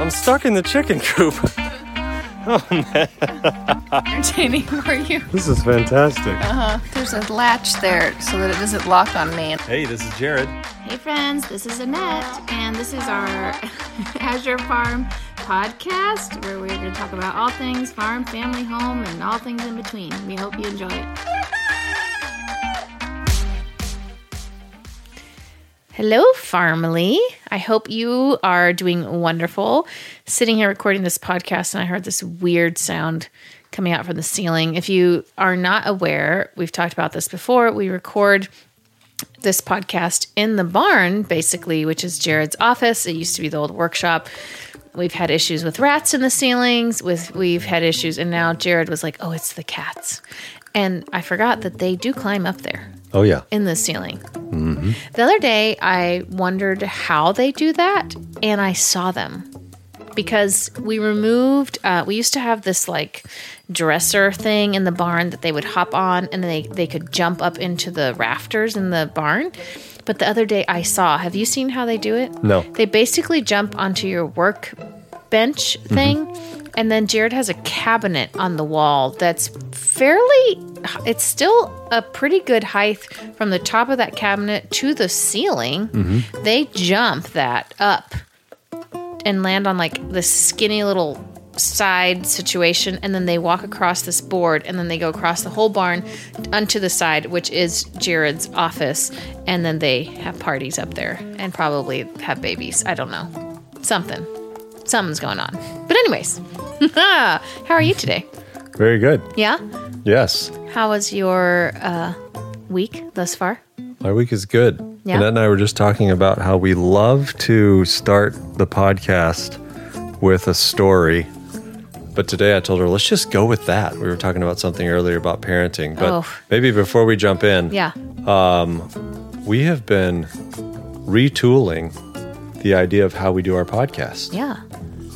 I'm stuck in the chicken coop. Oh man. Entertaining for you. This is fantastic. Uh huh. There's a latch there so that it doesn't lock on me. Hey, this is Jared. Hey friends, this is Annette, and this is our Azure Farm podcast where we're going to talk about all things farm, family, home, and all things in between. We hope you enjoy it. Hello, Farmily. I hope you are doing wonderful. Sitting here recording this podcast, and I heard this weird sound coming out from the ceiling. If you are not aware, we've talked about this before. We record this podcast in the barn, basically, which is Jared's office. It used to be the old workshop. We've had issues with rats in the ceilings. With we've had issues, and now Jared was like, "Oh, it's the cats," and I forgot that they do climb up there Oh, yeah. in the ceiling. The other day, I wondered how they do that, and I saw them because we removed. Uh, we used to have this like dresser thing in the barn that they would hop on, and they they could jump up into the rafters in the barn. But the other day, I saw. Have you seen how they do it? No. They basically jump onto your work bench thing. And then Jared has a cabinet on the wall that's fairly, it's still a pretty good height from the top of that cabinet to the ceiling. Mm-hmm. They jump that up and land on like this skinny little side situation and then they walk across this board and then they go across the whole barn onto the side which is Jared's office and then they have parties up there and probably have babies. I don't know. Something. Something's going on. But anyways how are you today Very good. yeah Yes. how was your uh, week thus far My week is good. Yeah. Annette and I were just talking about how we love to start the podcast with a story. But today I told her, let's just go with that. We were talking about something earlier about parenting. But Oh. maybe before we jump in, yeah we have been retooling the idea of how we do our podcast. yeah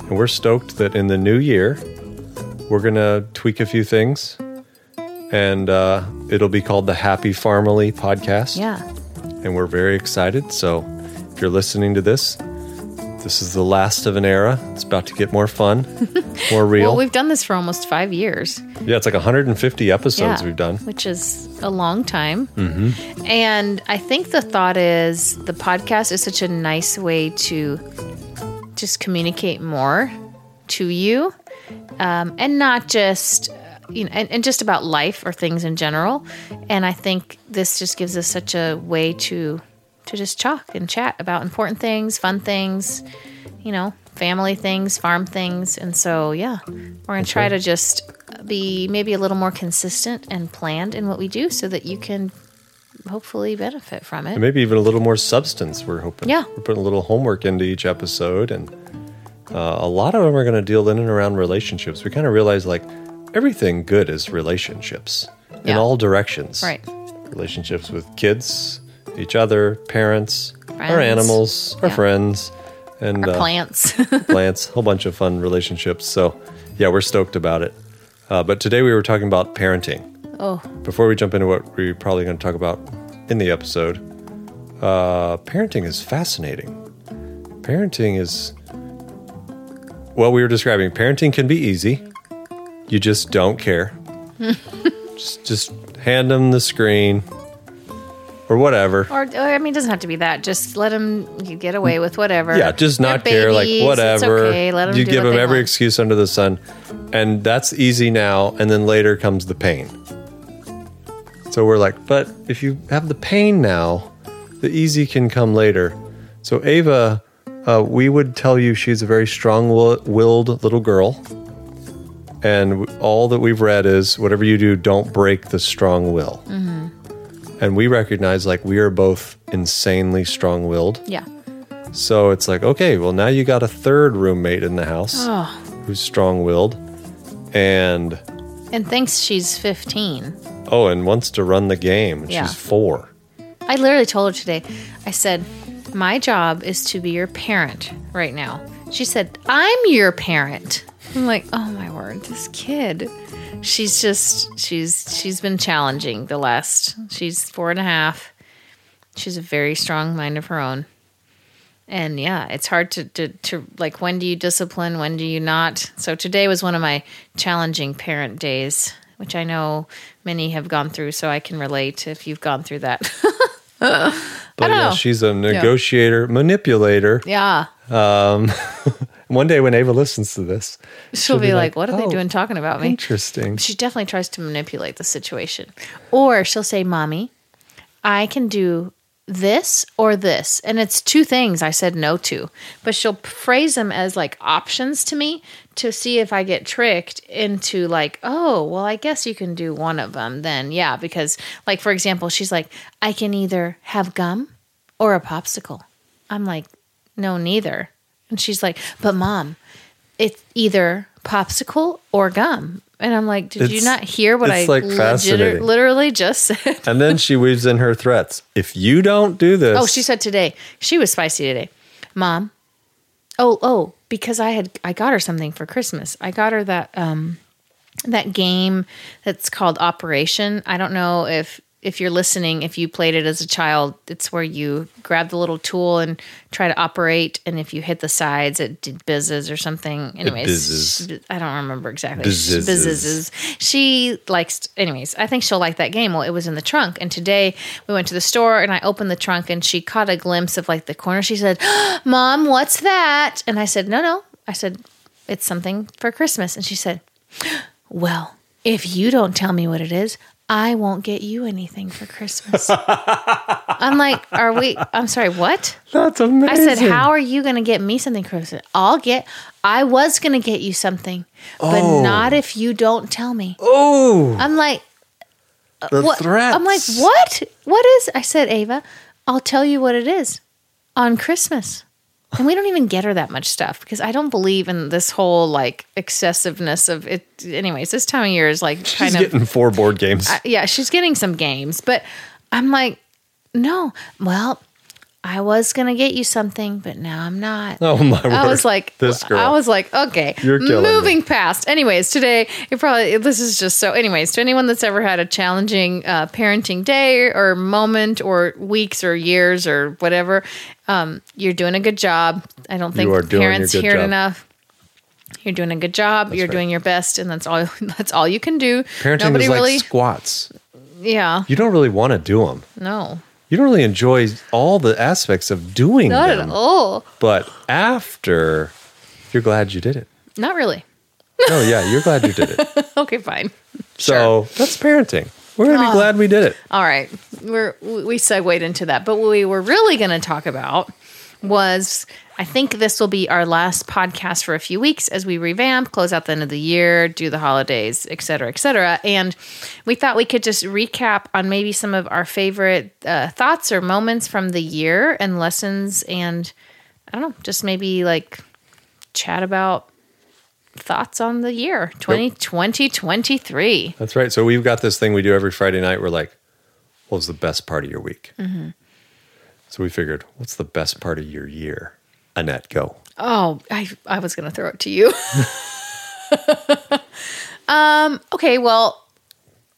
And we're stoked that in the new year, we're going to tweak a few things. And uh, it'll be called the Happy Farmily podcast. yeah And we're very excited. So if you're listening to this, this is the last of an era. It's about to get more fun, more real. well we've done this for almost five years yeah, it's like 150 episodes we've done. which is a long time. Mm-hmm. And I think the thought is the podcast is such a nice way to just communicate more to you, um, and not just you know, and, and just about life or things in general. And I think this just gives us such a way to to just talk and chat about important things, fun things, you know, family things, farm things. And so, yeah, we're to try to just be maybe a little more consistent and planned in what we do so that you can hopefully benefit from And it. maybe even a little more substance. We're hoping. Yeah. We're putting a little homework into each episode. And uh, a lot of them are going to deal in and around relationships. We kind of realize like everything good is relationships in all directions. Right. Relationships with kids, each other, parents, our Friends. animals, our Yeah. friends, and Our uh, plants. plants, a whole bunch of fun relationships. So, yeah, we're stoked about it. Uh, but today we were talking about parenting. Oh, Before we jump into what we're probably going to talk about in the episode, uh, parenting is fascinating. Parenting is, well, we were describing parenting can be easy. You just don't care. just, just hand them the screen or whatever. or, or, I mean, it doesn't have to be that. Just let them get away with whatever. Yeah, just They're not care, like babies, it's whatever. okay, let 'em you do give what them every want. excuse under the sun, and that's easy now. And then later comes the pain. So we're like, but if you have the pain now, the easy can come later. So Ava, uh, we would tell you she's a very strong-willed little girl, and all that we've read is whatever you do, don't break the strong will. Mm-hmm. And we recognize like we are both insanely strong-willed. Yeah. So it's like, okay, well, now you got a third roommate in the house Oh, who's strong willed and, and thinks she's 15. Oh, and wants to run the game. Yeah. She's four. I literally told her today, I said, My job is to be your parent right now. She said, I'm your parent. I'm like, oh my word, this kid. She's just she's she's been challenging the last she's four and a half. She's a very strong mind of her own. and yeah, it's hard to, to to like when do you discipline, when do you not? So today was one of my challenging parent days, which I know many have gone through, so I can relate if you've gone through that. But yeah, she's a negotiator, manipulator. yeah. Um, one day when Ava listens to this, She'll, be, like, "What are they "Oh, doing talking about me?" Interesting. She definitely tries to manipulate the situation. Or she'll say, Mommy, I can do this or this. And it's two things I said no to. But she'll phrase them as like options to me to see if I get tricked into like, oh, well, I guess you can do one of them then. Yeah. Because, like, for example, she's like, I can either have gum or a popsicle. I'm like, no, neither. And she's like, but mom, it's either popsicle or gum. And I'm like, did you not hear what I like, legit- literally just said? And then she weaves in her threats. If you don't do this, Oh, she said today. She was spicy today. Mom. Oh, oh, because I had I got her something for Christmas. I got her that um that game that's called Operation. I don't know if if you're listening, if you played it as a child, it's where you grab the little tool and try to operate, and if you hit the sides, it did bizzes or something. Anyways, bizzes. I don't remember exactly. Bizzes. Bizzes. She likes, anyways, I think she'll like that game. Well, it was in the trunk. And today we went to the store and I opened the trunk and she caught a glimpse of like the corner. She said, Mom, what's that? And I said, No, no. I said, It's something for Christmas. And she said, Well, if you don't tell me what it is, I won't get you anything for Christmas. I'm like, Are we? I'm sorry, what? that's amazing. I said, "How are you going to get me something Christmas? I'll get. I was going to get you something, but Oh. not if you don't tell me." Oh, I'm like, the "What?" threats. I'm like, "What? What is?" I said, "Ava, I'll tell you what it is on Christmas." And we don't even get her that much stuff because I don't believe in this whole like excessiveness of it. Anyways, this time of year is like She's kind of getting four board games. yeah, she's getting some games, but I'm like, no. Well, I was gonna get you something, but now I'm not. oh my word! I was like, this girl. I was like, okay, You're killing moving me. past. Anyways, today you probably this is just so. Anyways, to anyone that's ever had a challenging uh, parenting day or moment or weeks or years or whatever, um, you're doing a good job. I don't think parents hear it enough. You're doing a good job. you're right. doing your best, and that's all. That's all you can do. Parenting Nobody is like really. squats. yeah. You don't really want to do them. No. You don't really enjoy all the aspects of doing Not them. at all. But after, you're glad you did it. Not really. Oh yeah, you're glad you did it. Okay, fine. So that's parenting. We're gonna be Oh. glad we did it. All right, we're we segued into that, but what we were really going to talk about was I think this will be our last podcast for a few weeks as we revamp, close out the end of the year, do the holidays, et cetera, et cetera. And we thought we could just recap on maybe some of our favorite uh, thoughts or moments from the year and lessons, and I don't know, just maybe like chat about thoughts on the year 2020 2023 That's right. So we've got this thing we do every Friday night. We're like, what was the best part of your week? Mm-hmm. So we figured, what's the best part of your year? Annette, go. Oh, I I was gonna throw it to you. um. Okay. Well,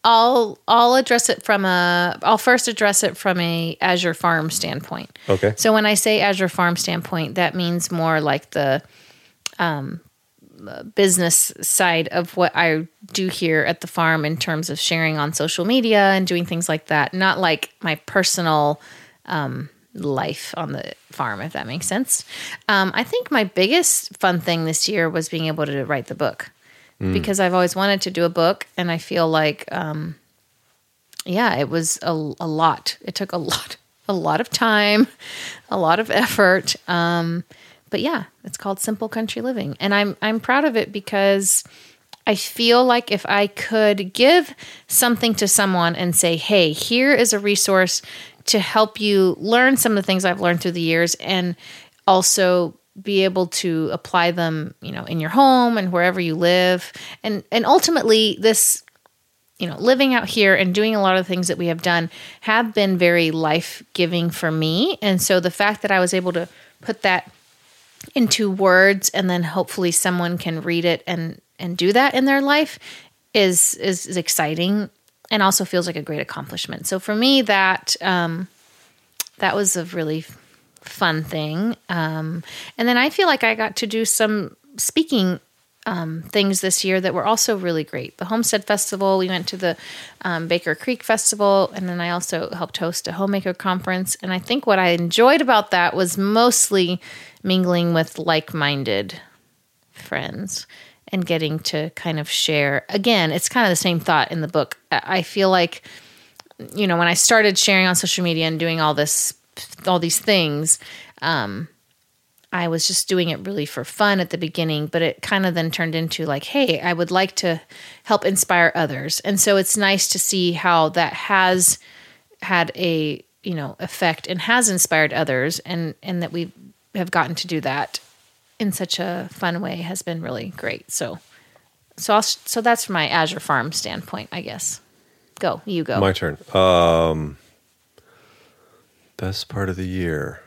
I'll I'll address it from a. I'll first address it from a Azure Farm standpoint. Okay. So when I say Azure Farm standpoint, that means more like the um, business side of what I do here at the farm in terms of sharing on social media and doing things like that. Not like my personal um, life on the farm, if that makes sense. Um, I think my biggest fun thing this year was being able to write the book because I've always wanted to do a book, and I feel like, um, yeah, it was a, a lot. It took a lot, a lot of time, a lot of effort. Um, but yeah, it's called Simple Country Living, and I'm I'm proud of it because I feel like if I could give something to someone and say, "Hey, here is a resource to help you learn some of the things I've learned through the years," and also be able to apply them, you know, in your home and wherever you live, and and ultimately this you know, living out here and doing a lot of things that we have done have been very life giving for me. And so the fact that I was able to put that into words and then hopefully someone can read it and and do that in their life is is, is exciting and also feels like a great accomplishment. So for me that um that was a really fun thing. Um, and then I feel like I got to do some speaking um, things this year that were also really great. The Homestead Festival, we went to the um, Baker Creek Festival, and then I also helped host a homemaker conference. And I think what I enjoyed about that was mostly mingling with like minded friends and getting to kind of share. Again, it's kind of the same thought in the book. I feel like, you know, when I started sharing on social media and doing all this, all these things, um, I was just doing it really for fun at the beginning, but it kind of then turned into like, hey, I would like to help inspire others. And so it's nice to see how that has had a, you know, effect and has inspired others and and that we have gotten to do that in such a fun way has been really great. So so I'll, so that's from my Azure Farm standpoint, I guess. Go, you go. My turn. Um, best part of the year.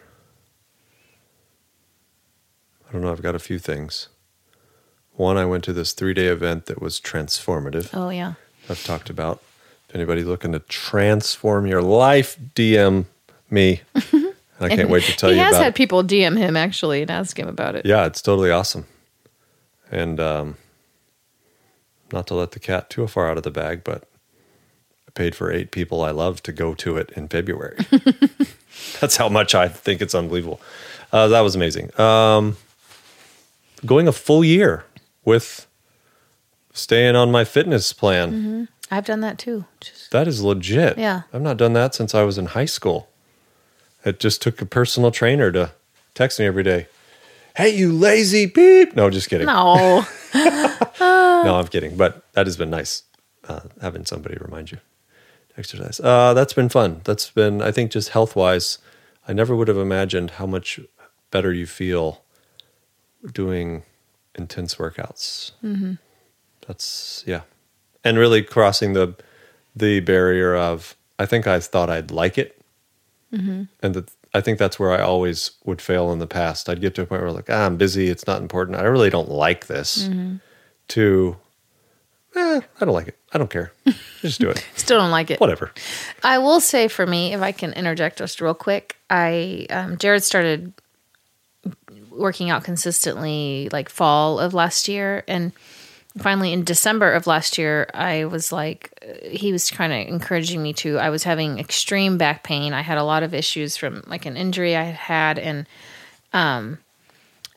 I don't know. I've got a few things. One, I went to this three day event that was transformative. oh yeah. I've talked about. If anybody looking to transform your life, DM me. And I can't wait to tell you. he has had people DM him actually and ask him about it. Yeah, it's totally awesome. And um, not to let the cat too far out of the bag, but I paid for eight people I love to go to it in February. That's how much I think it's unbelievable. Uh, that was amazing. Um, going a full year with staying on my fitness plan. I've done that too. Just That is legit. Yeah. I've not done that since I was in high school. It just took a personal trainer to text me every day. Hey, you lazy beep. No, just kidding. no. No, I'm kidding. But that has been nice uh, having somebody remind you to exercise. Uh, that's been fun. That's been, I think, just health wise. I never would have imagined how much better you feel doing intense workouts. Mm-hmm. That's yeah, and really crossing the the barrier of I think I thought I'd like it, and that I think that's where I always would fail in the past. I'd get to a point where like ah, I'm busy, it's not important. I really don't like this. To eh, I don't like it. I don't care. Just do it. Still don't like it. Whatever. I will say for me, if I can interject just real quick, I um, Jared started working out consistently like fall of last year, and finally in December of last year, I was like, he was kind of encouraging me to. I was having extreme back pain. I had a lot of issues from like an injury I had had, and um,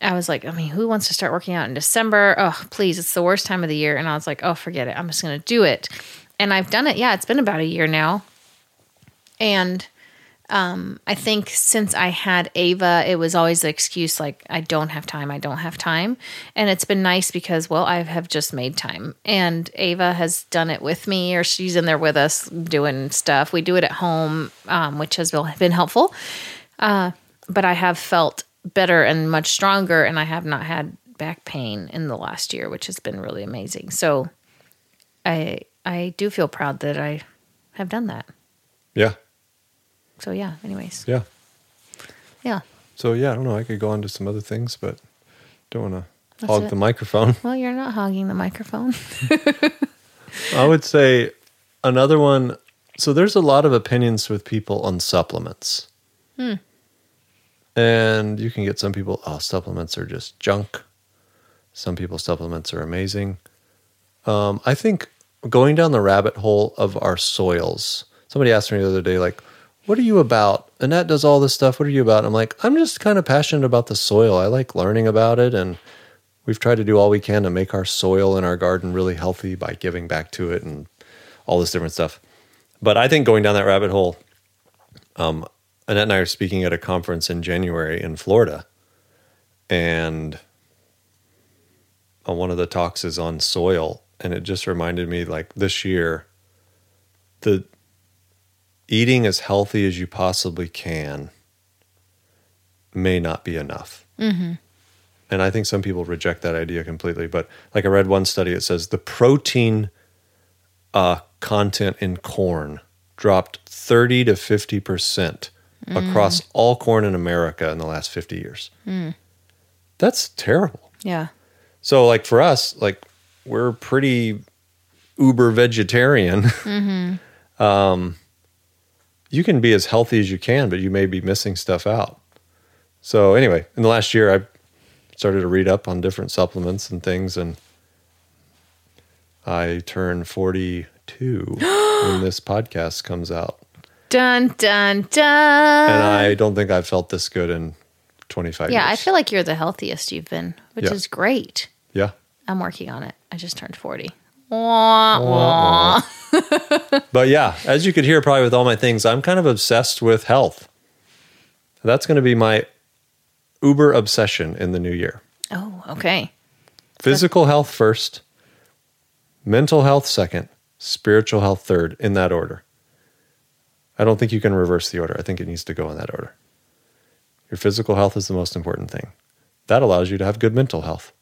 I was like, I mean, who wants to start working out in December? Oh, please, it's the worst time of the year. And I was like, oh, forget it. I'm just going to do it. And I've done it. Yeah, it's been about a year now. And um, I think since I had Ava, it was always the excuse like, I don't have time. I don't have time. And it's been nice because, well, I have just made time. And Ava has done it with me, or she's in there with us doing stuff. We do it at home, um, which has been helpful. Uh, but I have felt better and much stronger, and I have not had back pain in the last year, which has been really amazing. So I I do feel proud that I have done that. Yeah. So yeah, anyways. Yeah. Yeah. So yeah, I don't know. I could go on to some other things, but don't want to hog it. the microphone. Well, you're not hogging the microphone. I would say another one. So there's a lot of opinions with people on supplements. And you can get some people, oh, supplements are just junk. Some people, supplements are amazing. Um, I think going down the rabbit hole of our soils. Somebody asked me the other day, like, what are you about? Annette does all this stuff. What are you about? I'm like, I'm just kind of passionate about the soil. I like learning about it. And we've tried to do all we can to make our soil in our garden really healthy by giving back to it and all this different stuff. But I think going down that rabbit hole, um, Annette and I are speaking at a conference in January in Florida. And uh, one of the talks is on soil. And it just reminded me like this year, the eating as healthy as you possibly can may not be enough. And I think some people reject that idea completely. But like I read one study, it says the protein uh, content in corn dropped 30 to 50% across all corn in America in the last 50 years. That's terrible. yeah. So, like for us, like we're pretty uber vegetarian. um, you can be as healthy as you can, but you may be missing stuff out. So anyway, in the last year, I started to read up on different supplements and things, and I turn 42 when this podcast comes out. Dun dun dun. And I don't think I've felt this good in 25 yeah, years. I feel like you're the healthiest you've been, which Yeah. is great. Yeah. I'm working on it. I just turned 40. Wah, wah. But yeah, as you could hear probably with all my things, I'm kind of obsessed with health. That's going to be my uber obsession in the new year. Oh, okay. Physical health first, mental health second, spiritual health third, in that order. I don't think you can reverse the order. I think it needs to go in that order. Your physical health is the most important thing. That allows you to have good mental health.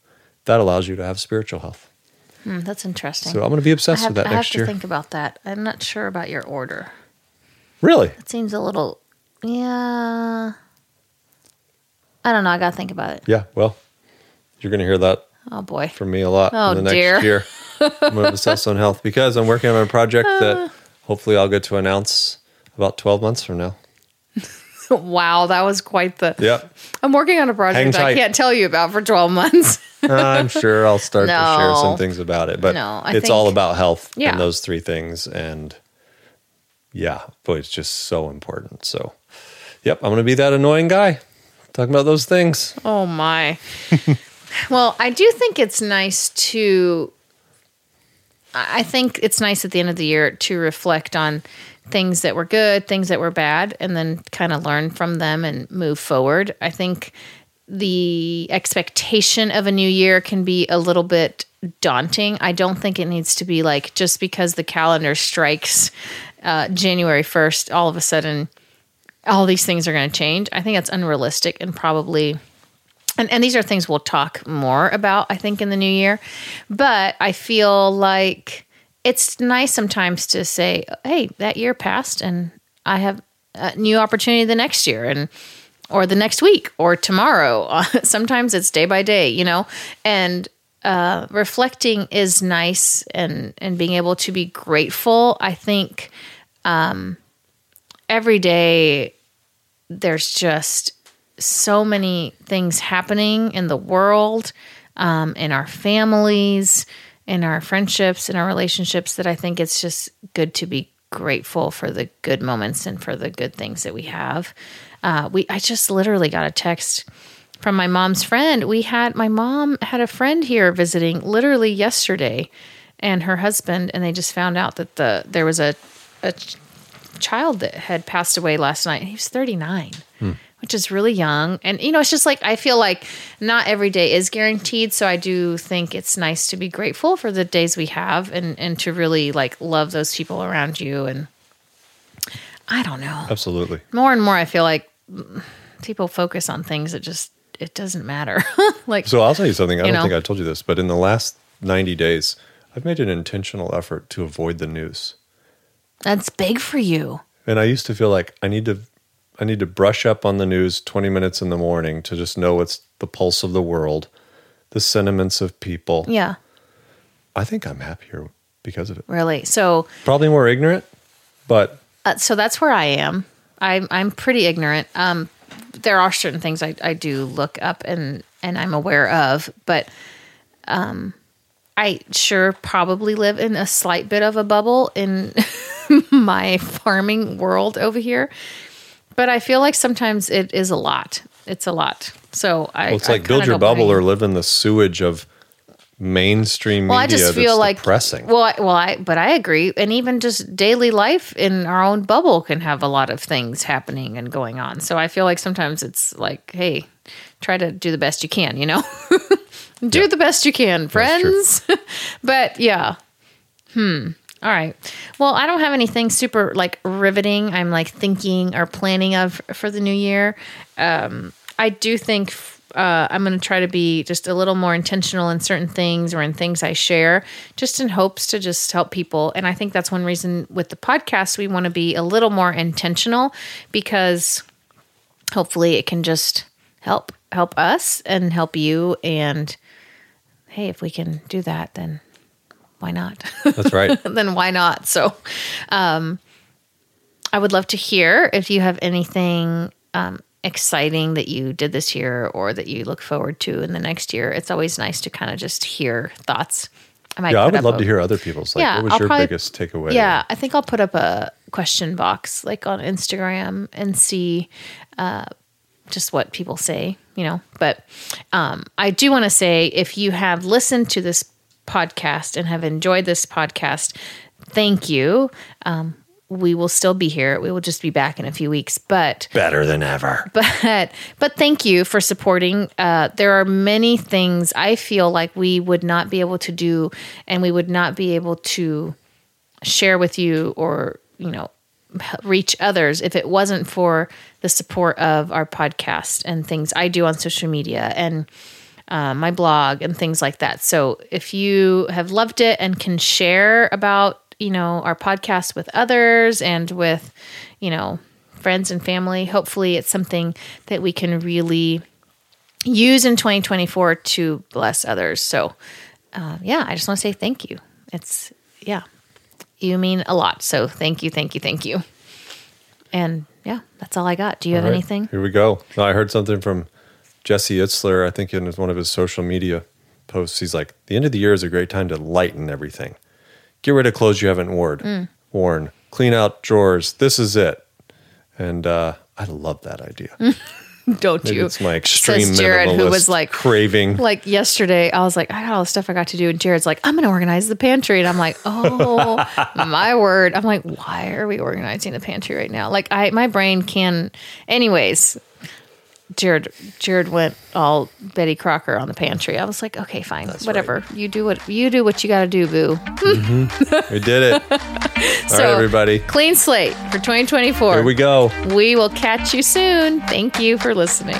That allows you to have spiritual health. Hmm, that's interesting. So I'm going to be obsessed have, with that I have to year. think about that. I'm not sure about your order. Really? It seems a little, yeah. I don't know. I got to think about it. Yeah. Well, you're going to hear that Oh, boy. from me a lot Oh, in the next dear. year. I'm going to obsess on health because I'm working on a project that hopefully I'll get to announce about 12 months from now. wow, that was quite the. Yep. I'm working on a project I can't tell you about for 12 months. I'm sure I'll start to share some things about it, but No, it's all about health Yeah. and those three things. And yeah, boy, it's just so important. So, yep, I'm going to be that annoying guy talking about those things. Oh my. well, I do think it's nice to I think it's nice at the end of the year to reflect on things that were good, things that were bad, and then kind of learn from them and move forward. I think the expectation of a new year can be a little bit daunting. I don't think it needs to be like just because the calendar strikes uh, January 1st, all of a sudden all these things are going to change. I think that's unrealistic and probably and, and these are things we'll talk more about, I think, in the new year. But I feel like it's nice sometimes to say, hey, that year passed and I have a new opportunity the next year and or the next week or tomorrow. sometimes it's day by day, you know? And uh, reflecting is nice and, and being able to be grateful. I think um, every day there's just so many things happening in the world, um, in our families, in our friendships, in our relationships that I think it's just good to be grateful for the good moments and for the good things that we have. Uh, we I just literally got a text from my mom's friend. We had my mom had a friend here visiting literally yesterday, and her husband, and they just found out that the there was a a ch- child that had passed away last night. He was 39, which is really young. And, you know, it's just like, I feel like not every day is guaranteed. So I do think it's nice to be grateful for the days we have and, and to really like love those people around you. And I don't know. Absolutely. More and more, I feel like people focus on things that just, it doesn't matter. like, So I'll tell you something. I You don't know? think I told you this, but in the last 90 days, I've made an intentional effort to avoid the news. that's big for you. And I used to feel like I need to I need to brush up on the news 20 minutes in the morning to just know what's the pulse of the world, the sentiments of people. Yeah, I think I'm happier because of it. really. So, Probably more ignorant, but Uh, so that's where I am. I'm I'm pretty ignorant. Um, there are certain things I, I do look up and and I'm aware of, but um, I sure probably live in a slight bit of a bubble in my farming world over here. But I feel like sometimes it is a lot. It's a lot. So I well, it's I like build your bubble or live in the sewage of mainstream well, I just feel like depressing. Well, I, well, I but I agree, and even just daily life in our own bubble can have a lot of things happening and going on. So I feel like sometimes it's like, hey, try to do the best you can, you know, do the best you can, friends. but yeah, hmm. All right. Well, I don't have anything super like riveting. I'm like thinking or planning of for the new year. Um, I do think uh, I'm going to try to be just a little more intentional in certain things or in things I share, just in hopes to just help people. And I think that's one reason with the podcast we want to be a little more intentional because hopefully it can just help help us and help you. And hey, if we can do that, then why not? That's right. then why not? So, um, I would love to hear if you have anything um, exciting that you did this year or that you look forward to in the next year. It's always nice to kind of just hear thoughts. I might Yeah, I would love a- to hear other people's. Like, Yeah, what was I'll your probably- biggest takeaway? Yeah, I think I'll put up a question box like on Instagram and see uh, just what people say, you know. But um, I do want to say if you have listened to this podcast and have enjoyed this podcast, thank you. Um, we will still be here. We will just be back in a few weeks, but Better than ever. but but thank you for supporting uh, there are many things i feel like we would not be able to do and we would not be able to share with you or you know reach others if it wasn't for the support of our podcast and things i do on social media and uh, my blog and things like that. So if you have loved it and can share about you know our podcast with others and with you know friends and family hopefully it's something that we can really use in 2024 to bless others. So uh, yeah i just want to say thank you. It's yeah you mean a lot. So thank you thank you thank you. And yeah that's all i got. Do you have All right, anything? Here we go. I heard something from Jesse Itzler, I think in one of his social media posts. He's like, the end of the year is a great time to lighten everything. Get rid of clothes you haven't worn. Mm. Worn. Clean out drawers. This is it. And uh, I love that idea. don't Maybe you it's my extreme Says jared who was like craving. like yesterday i was like i got all the stuff i got to do and jared's like i'm gonna organize the pantry and i'm like oh my word i'm like why are we organizing the pantry right now like i my brain can anyways jared jared went all betty crocker on the pantry. I was like okay fine whatever. you do what you do what you gotta do boo. Mm-hmm. We did it. All So- right, everybody. clean slate for 2024 Here we go. we will catch you soon. Thank you for listening